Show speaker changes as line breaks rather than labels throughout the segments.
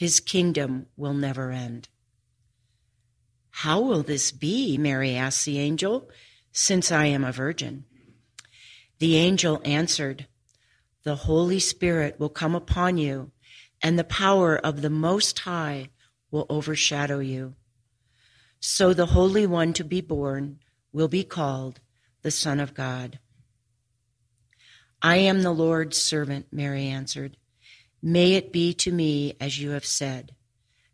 His kingdom will never end. How will this be? Mary asked the angel, since I am a virgin. The angel answered, The Holy Spirit will come upon you, and the power of the Most High will overshadow you. So the Holy One to be born will be called the Son of God. I am the Lord's servant, Mary answered. May it be to me as you have said.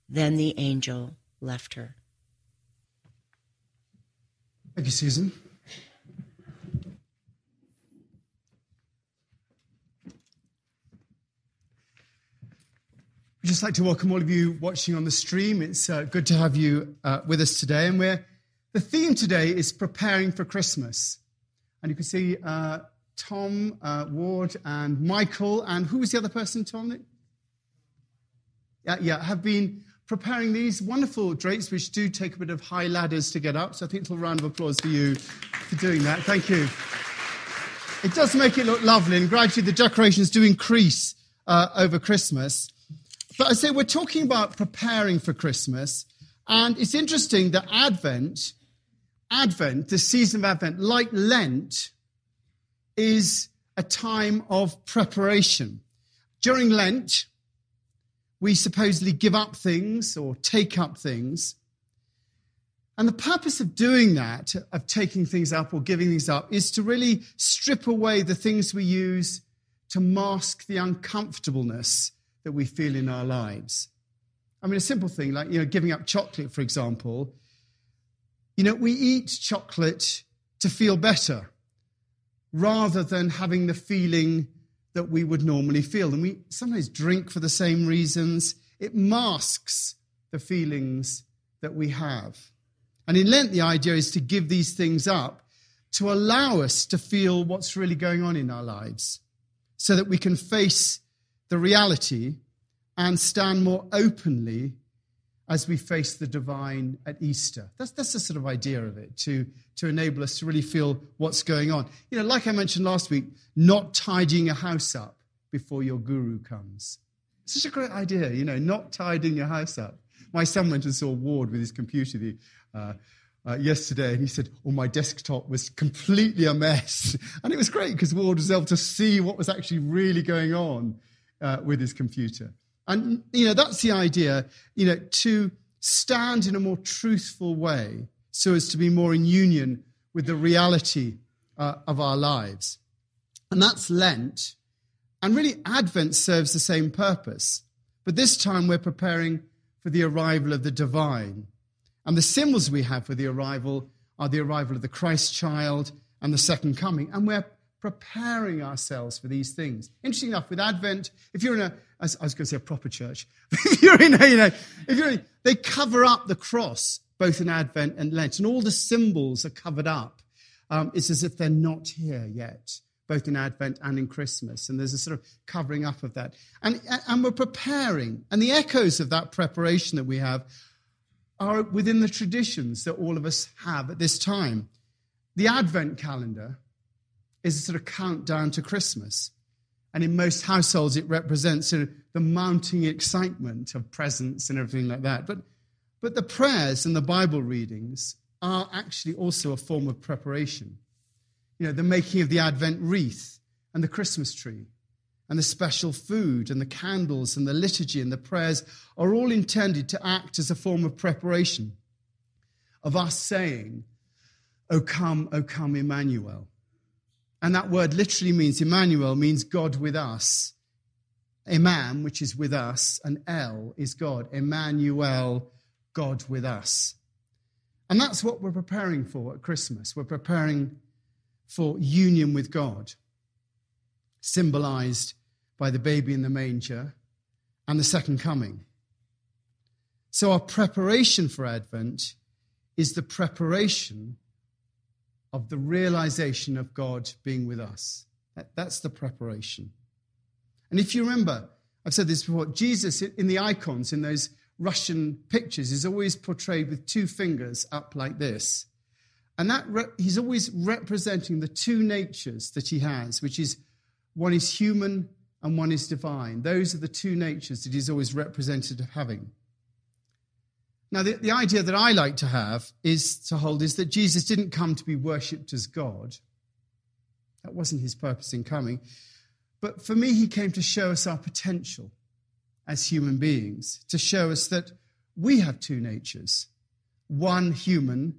Then the angel left her.
Thank you, Susan. I'd just like to welcome all of you watching on the stream. It's uh, good to have you uh, with us today. And we're, the theme today is preparing for Christmas. And you can see uh, Tom, uh, Ward, and Michael, and who was the other person, Tom? Yeah, yeah, have been preparing these wonderful drapes, which do take a bit of high ladders to get up. So I think it's a little round of applause for you for doing that. Thank you. It does make it look lovely, and gradually the decorations do increase uh, over Christmas. But I say we're talking about preparing for Christmas, and it's interesting that Advent, Advent, the season of Advent, like Lent, is a time of preparation. During Lent, we supposedly give up things or take up things. And the purpose of doing that, of taking things up or giving things up, is to really strip away the things we use to mask the uncomfortableness that we feel in our lives. I mean, a simple thing like, you know, giving up chocolate, for example. You know, we eat chocolate to feel better rather than having the feeling that we would normally feel. And we sometimes drink for the same reasons. It masks the feelings that we have. And in Lent, the idea is to give these things up to allow us to feel what's really going on in our lives so that we can face the reality and stand more openly as we face the divine at Easter. That's, that's the sort of idea of it, to, to enable us to really feel what's going on. You know, like I mentioned last week, not tidying a house up before your guru comes. Such a great idea, you know, not tidying your house up. My son went and saw Ward with his computer the, uh, uh, yesterday, and he said, "Oh, my desktop was completely a mess," and it was great because Ward was able to see what was actually really going on uh, with his computer. And, you know, that's the idea, you know, to stand in a more truthful way so as to be more in union with the reality uh, of our lives. And that's Lent. And really, Advent serves the same purpose. But this time we're preparing for the arrival of the divine. And the symbols we have for the arrival are the arrival of the Christ child and the second coming. And we're preparing ourselves for these things. Interesting enough, with Advent, if you're in a, I was going to say a proper church, if you're in a, you know, if you're in, they cover up the cross both in Advent and Lent, and all the symbols are covered up. Um, it's as if they're not here yet, both in Advent and in Christmas. And there's a sort of covering up of that. And, and we're preparing. And the echoes of that preparation that we have are within the traditions that all of us have at this time. The Advent calendar is a sort of countdown to Christmas. And in most households, it represents sort of the mounting excitement of presents and everything like that. But, but the prayers and the Bible readings are actually also a form of preparation. You know, the making of the Advent wreath and the Christmas tree, and the special food and the candles and the liturgy and the prayers are all intended to act as a form of preparation of us saying, O come, O come, Emmanuel. And that word literally means Emmanuel means God with us. Immanu, which is with us, and El is God. Emmanuel, God with us. And that's what we're preparing for at Christmas. We're preparing for union with God, symbolized by the baby in the manger and the second coming. So, our preparation for Advent is the preparation of the realization of God being with us. That's the preparation. And if you remember, I've said this before, Jesus in the icons, in those Russian pictures, is always portrayed with two fingers up like this. And that re- he's always representing the two natures that he has, which is one is human and one is divine. Those are the two natures that he's always represented of having. Now, the, the idea that I like to have is to hold is that Jesus didn't come to be worshipped as God. That wasn't his purpose in coming. But for me, he came to show us our potential as human beings, to show us that we have two natures one human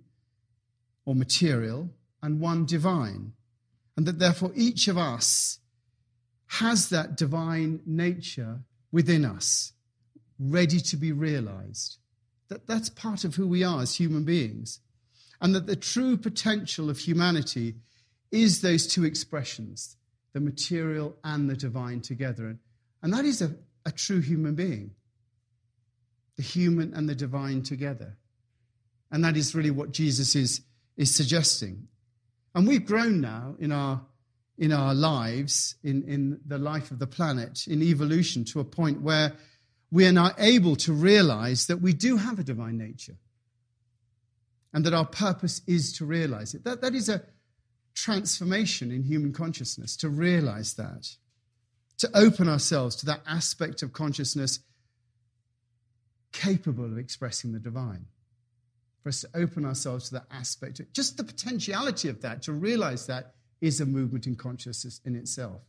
or material, and one divine. And that therefore each of us has that divine nature within us, ready to be realized. That that's part of who we are as human beings. And that the true potential of humanity is those two expressions, the material and the divine together. And and that is a, a true human being, the human and the divine together. And that is really what Jesus is is suggesting. And we've grown now in our, in our lives, in, in the life of the planet, in evolution, to a point where we are now able to realize that we do have a divine nature and that our purpose is to realize it. That, that is a transformation in human consciousness, to realize that, to open ourselves to that aspect of consciousness capable of expressing the divine for us to open ourselves to that aspect. Just the potentiality of that, to realize that is a movement in consciousness in itself.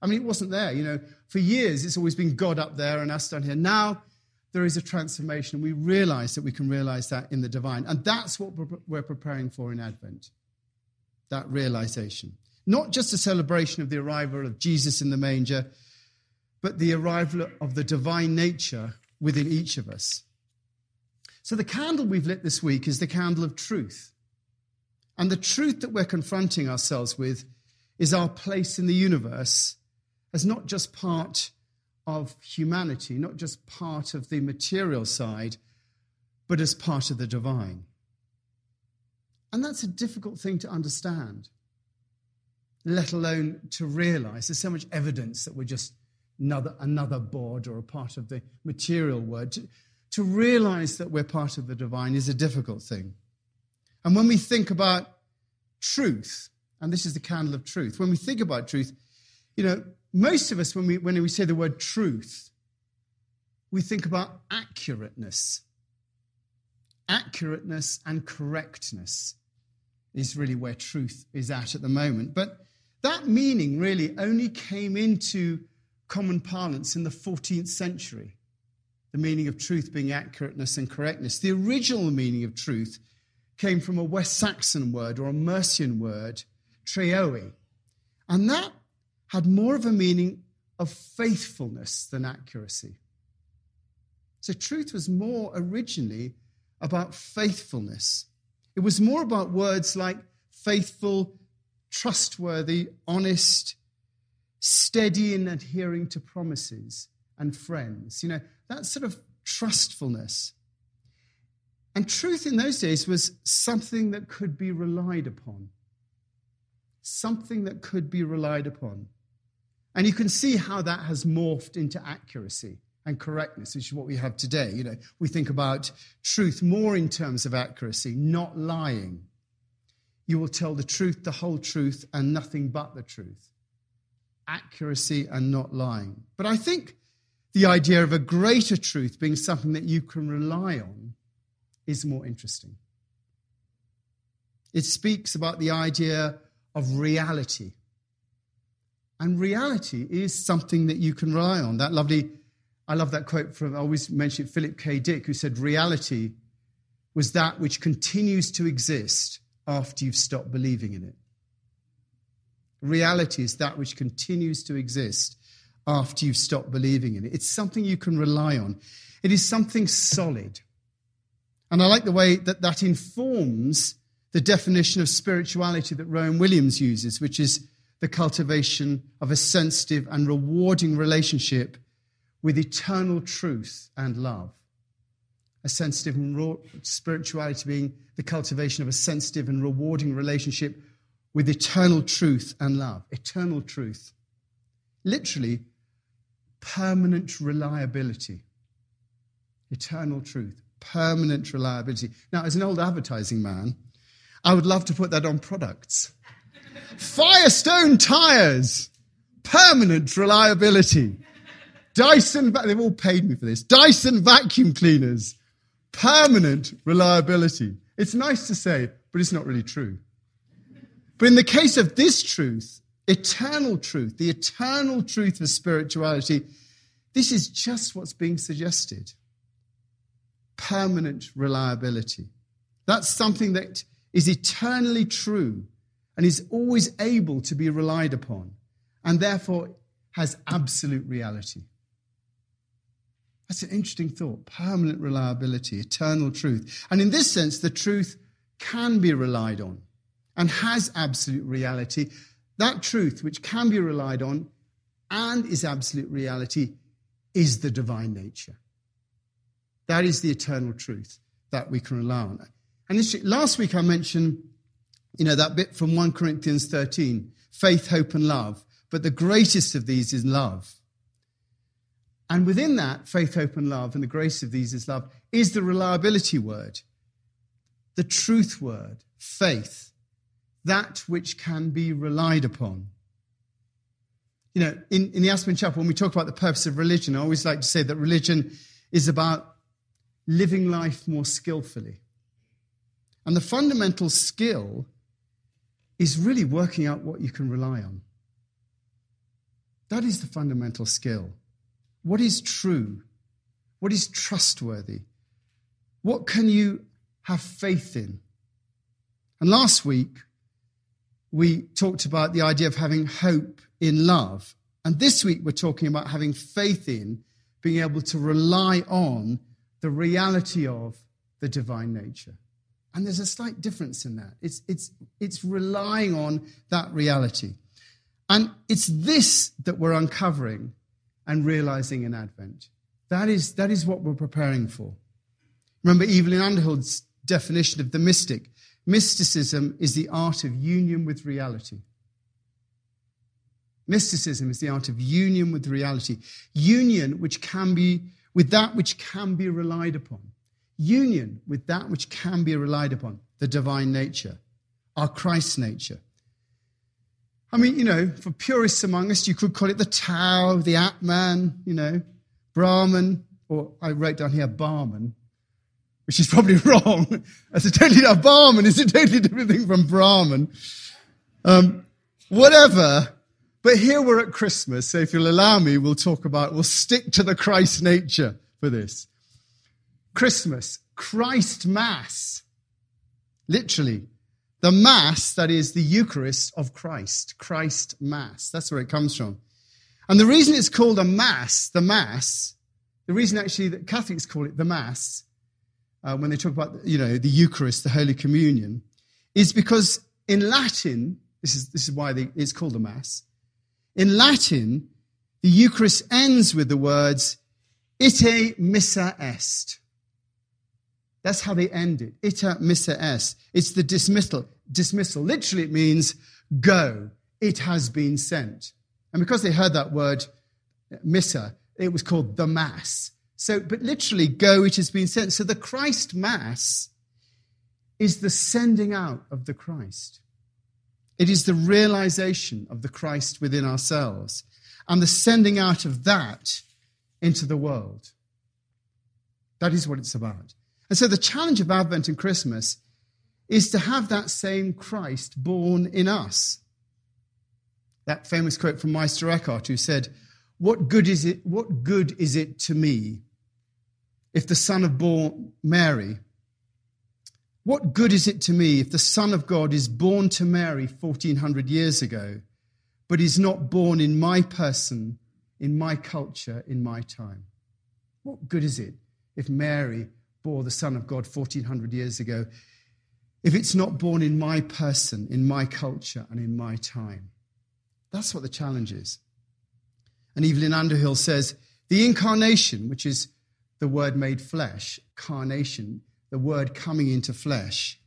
I mean, it wasn't there. You know, for years, it's always been God up there and us down here. Now, there is a transformation. We realize that we can realize that in the divine. And that's what we're preparing for in Advent that realization. Not just a celebration of the arrival of Jesus in the manger, but the arrival of the divine nature within each of us. So, the candle we've lit this week is the candle of truth. And the truth that we're confronting ourselves with is our place in the universe as not just part of humanity, not just part of the material side, but as part of the divine. And that's a difficult thing to understand, let alone to realize. There's so much evidence that we're just another, another board or a part of the material world. To realize that we're part of the divine is a difficult thing. And when we think about truth, and this is the candle of truth, when we think about truth, you know, most of us, when we, when we say the word truth, we think about accurateness. Accurateness and correctness is really where truth is at at the moment. But that meaning really only came into common parlance in the 14th century the meaning of truth being accurateness and correctness. The original meaning of truth came from a West Saxon word or a Mercian word, treowe. And that had more of a meaning of faithfulness than accuracy. So truth was more originally about faithfulness. It was more about words like faithful, trustworthy, honest, steady in adhering to promises, and friends. You know, that sort of trustfulness. And truth in those days was something that could be relied upon. Something that could be relied upon. And you can see how that has morphed into accuracy and correctness, which is what we have today. You know, we think about truth more in terms of accuracy, not lying. You will tell the truth, the whole truth, and nothing but the truth. Accuracy and not lying. But I think the idea of a greater truth being something that you can rely on is more interesting. It speaks about the idea of reality, And reality is something that you can rely on. That lovely, I love that quote from, I always mention it, Philip K. Dick, who said, Reality was that which continues to exist after you've stopped believing in it. Reality is that which continues to exist after you've stopped believing in it. It's something you can rely on, it is something solid. And I like the way that that informs the definition of spirituality that Rowan Williams uses, which is the cultivation of a sensitive and rewarding relationship with eternal truth and love. A sensitive and raw spirituality being the cultivation of a sensitive and rewarding relationship with eternal truth and love. Eternal truth. Literally, permanent reliability. Eternal truth. Permanent reliability. Now, as an old advertising man, I would love to put that on products. Firestone tires, permanent reliability. Dyson, they've all paid me for this. Dyson vacuum cleaners, permanent reliability. It's nice to say, but it's not really true. But in the case of this truth, eternal truth, the eternal truth of spirituality, this is just what's being suggested. Permanent reliability. That's something that is eternally true and is always able to be relied upon, and therefore has absolute reality. That's an interesting thought. Permanent reliability, eternal truth. And in this sense, the truth can be relied on and has absolute reality. That truth, which can be relied on and is absolute reality, is the divine nature. That is the eternal truth that we can rely on. And last week I mentioned you know, that bit from 1 Corinthians 13 faith, hope, and love. But the greatest of these is love. And within that, faith, hope, and love, and the grace of these is love, is the reliability word, the truth word, faith, that which can be relied upon. You know, in, in the Aspen Chapel, when we talk about the purpose of religion, I always like to say that religion is about living life more skillfully. And the fundamental skill is really working out what you can rely on. That is the fundamental skill. What is true? What is trustworthy? What can you have faith in? And last week, we talked about the idea of having hope in love. And this week, we're talking about having faith in being able to rely on the reality of the divine nature. And there's a slight difference in that. It's, it's, it's relying on that reality. And it's this that we're uncovering and realizing in Advent. That is, that is what we're preparing for. Remember Evelyn Underhill's definition of the mystic. Mysticism is the art of union with reality. Mysticism is the art of union with reality. Union which can be with that which can be relied upon union with that which can be relied upon, the divine nature, our Christ nature. I mean, you know, for purists among us, you could call it the Tao, the Atman, you know, Brahman, or I wrote down here Barman, which is probably wrong. That's a totally, a Barman is a totally different thing from Brahman. Um, whatever. But here we're at Christmas, so if you'll allow me, we'll talk about, we'll stick to the Christ nature for this. Christmas, Christ Mass. Literally, the Mass that is the Eucharist of Christ, Christ Mass. That's where it comes from. And the reason it's called a Mass, the Mass, the reason actually that Catholics call it the Mass, uh, when they talk about, you know, the Eucharist, the Holy Communion, is because in Latin, this is, this is why they, it's called a Mass. In Latin, the Eucharist ends with the words, ite missa est. That's how they end it. Ite missa est. It's the dismissal. Dismissal. Literally, it means go. It has been sent. And because they heard that word missa, it was called the Mass. So, but literally, go, it has been sent. So the Christ Mass is the sending out of the Christ. It is the realization of the Christ within ourselves and the sending out of that into the world. That is what it's about. And so the challenge of Advent and Christmas is to have that same Christ born in us. That famous quote from Meister Eckhart, who said, What good is it, what good is it to me if the son of born Mary, what good is it to me if the Son of God is born to Mary 1400 years ago, but is not born in my person, in my culture, in my time? What good is it if Mary bore the Son of God 1400 years ago, if it's not born in my person, in my culture, and in my time? That's what the challenge is. And Evelyn Underhill says the incarnation, which is the word made flesh, carnation, the word coming into flesh,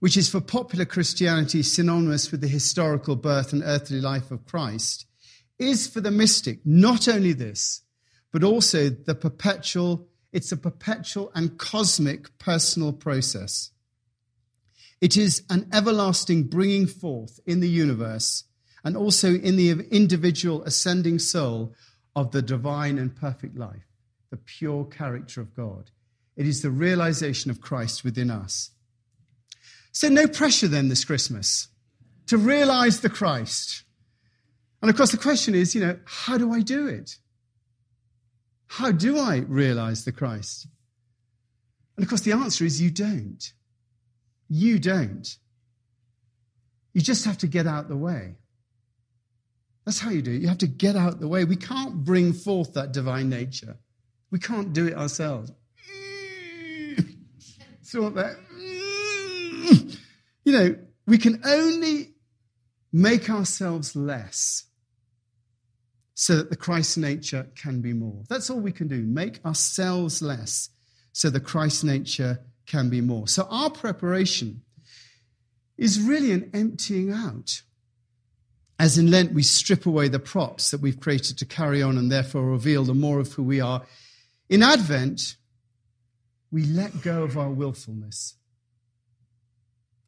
which is for popular Christianity synonymous with the historical birth and earthly life of Christ, is for the mystic not only this, but also the perpetual, it's a perpetual and cosmic personal process. It is an everlasting bringing forth in the universe and also in the individual ascending soul of the divine and perfect life, the pure character of God. It is the realization of Christ within us. So, no pressure then this Christmas to realize the Christ. And of course, the question is, you know, how do I do it? How do I realize the Christ? And of course, the answer is you don't. You don't. You just have to get out the way. That's how you do it. You have to get out the way. We can't bring forth that divine nature. We can't do it ourselves. So that. You know, we can only make ourselves less so that the Christ nature can be more. That's all we can do. Make ourselves less so the Christ nature can be more. So our preparation is really an emptying out. As in Lent, we strip away the props that we've created to carry on and therefore reveal the more of who we are. In Advent, we let go of our willfulness.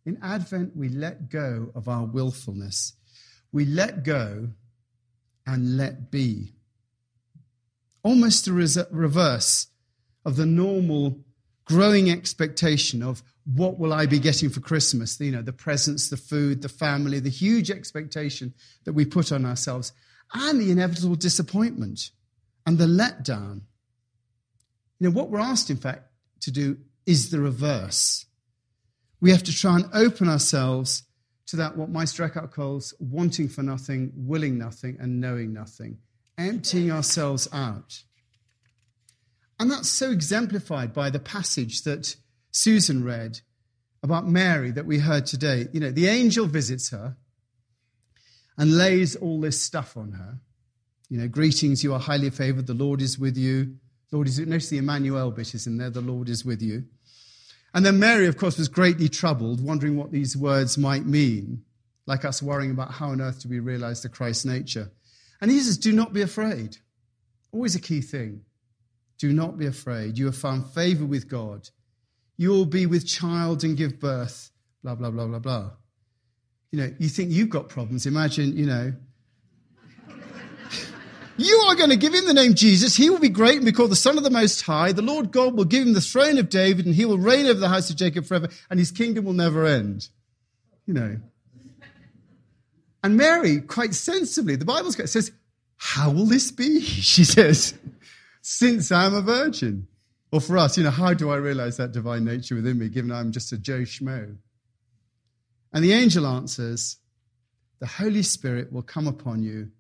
In Advent, we let go of our willfulness. We let go and let be. Almost the reverse of the normal growing expectation of what will I be getting for Christmas? You know, the presents, the food, the family, the huge expectation that we put on ourselves, and the inevitable disappointment and the letdown. You know, what we're asked, in fact, to do is the reverse. We have to try and open ourselves to that, what Meister Eckhart calls wanting for nothing, willing nothing, and knowing nothing, emptying ourselves out. And that's so exemplified by the passage that Susan read about Mary that we heard today. You know, the angel visits her and lays all this stuff on her. You know, greetings, you are highly favored, the Lord is with you. Lord is, notice the Emmanuel bit is in there, the Lord is with you. And then Mary, of course, was greatly troubled, wondering what these words might mean, like us worrying about how on earth do we realize the Christ nature. And he says, Do not be afraid. Always a key thing. Do not be afraid. You have found favor with God. You will be with child and give birth, blah, blah, blah, blah, blah. You know, you think you've got problems. Imagine, you know, you are going to give him the name Jesus. He will be great and be called the Son of the Most High. The Lord God will give him the throne of David and he will reign over the house of Jacob forever and his kingdom will never end. You know. And Mary, quite sensibly, the Bible says, How will this be? She says, Since I'm a virgin. Or for us, you know, how do I realize that divine nature within me, given I'm just a Joe Schmo? And the angel answers, The Holy Spirit will come upon you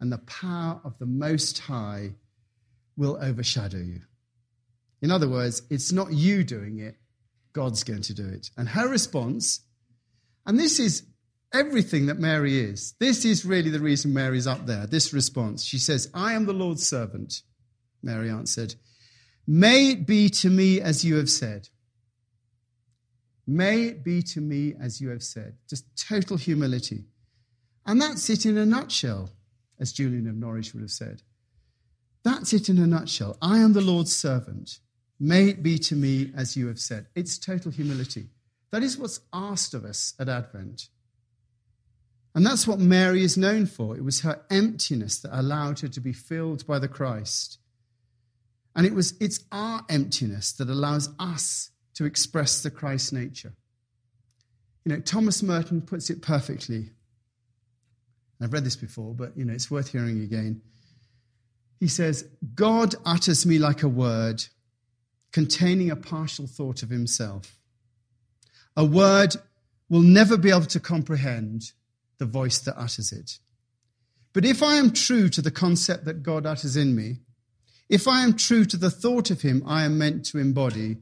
and the power of the Most High will overshadow you. In other words, it's not you doing it, God's going to do it. And her response, and this is everything that Mary is, this is really the reason Mary's up there, this response. She says, I am the Lord's servant, Mary answered. May it be to me as you have said. May it be to me as you have said. Just total humility. And that's it in a nutshell as Julian of Norwich would have said. That's it in a nutshell. I am the Lord's servant. May it be to me as you have said. It's total humility. That is what's asked of us at Advent. And that's what Mary is known for. It was her emptiness that allowed her to be filled by the Christ. And it was it's our emptiness that allows us to express the Christ nature. You know, Thomas Merton puts it perfectly I've read this before, but you know, it's worth hearing again. He says, God utters me like a word containing a partial thought of himself. A word will never be able to comprehend the voice that utters it. But if I am true to the concept that God utters in me, if I am true to the thought of him I am meant to embody,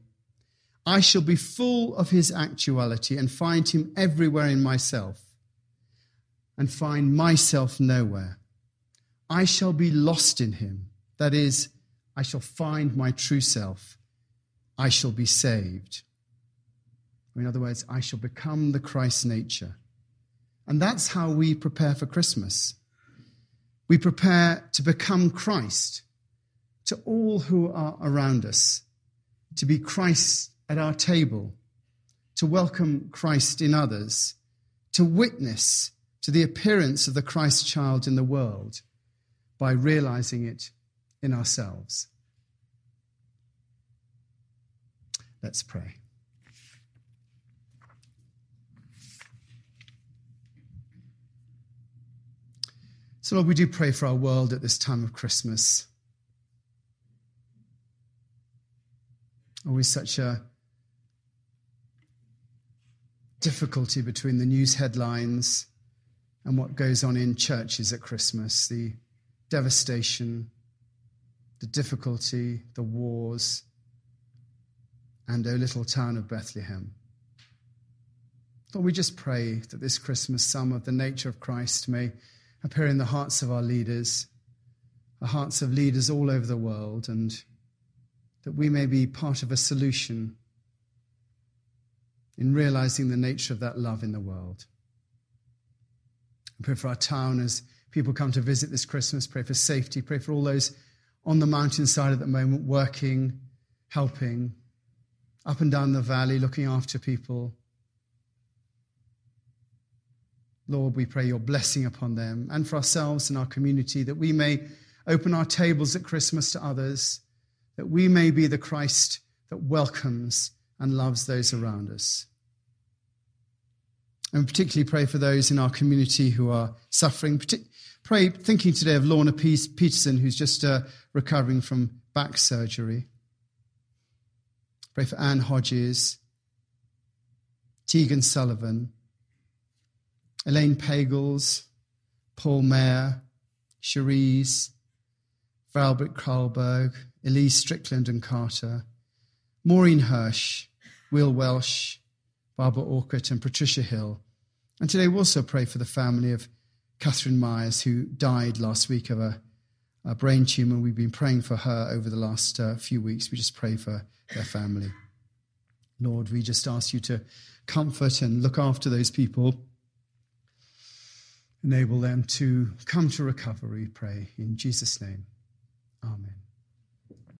I shall be full of his actuality and find him everywhere in myself and find myself nowhere. I shall be lost in him. That is, I shall find my true self. I shall be saved. in other words, I shall become the Christ nature. And that's how we prepare for Christmas. We prepare to become Christ to all who are around us, to be Christ at our table, to welcome Christ in others, to witness to the appearance of the Christ child in the world by realizing it in ourselves. Let's pray. So, Lord, we do pray for our world at this time of Christmas. Always such a difficulty between the news headlines and what goes on in churches at Christmas the devastation, the difficulty, the wars, and O little town of Bethlehem. Lord, we just pray that this Christmas some of the nature of Christ may appear in the hearts of our leaders, the hearts of leaders all over the world, and that we may be part of a solution in realizing the nature of that love in the world. Pray for our town as people come to visit this Christmas. Pray for safety. Pray for all those on the mountainside at the moment, working, helping, up and down the valley, looking after people. Lord, we pray your blessing upon them and for ourselves and our community that we may open our tables at Christmas to others, that we may be the Christ that welcomes and loves those around us. And particularly pray for those in our community who are suffering. Pray, thinking today of Lorna Peterson, who's just uh, recovering from back surgery. Pray for Anne Hodges, Tegan Sullivan, Elaine Pagels, Paul Mayer, Cherise, Valbert Karlberg, Elise Strickland and Carter, Maureen Hirsch, Will Welsh, Barbara Orcutt, and Patricia Hill. And today we also pray for the family of Catherine Myers, who died last week of a, a brain tumor. We've been praying for her over the last uh, few weeks. We just pray for their family. Lord, we just ask you to comfort and look after those people. Enable them to come to recovery, pray. In Jesus' name, amen.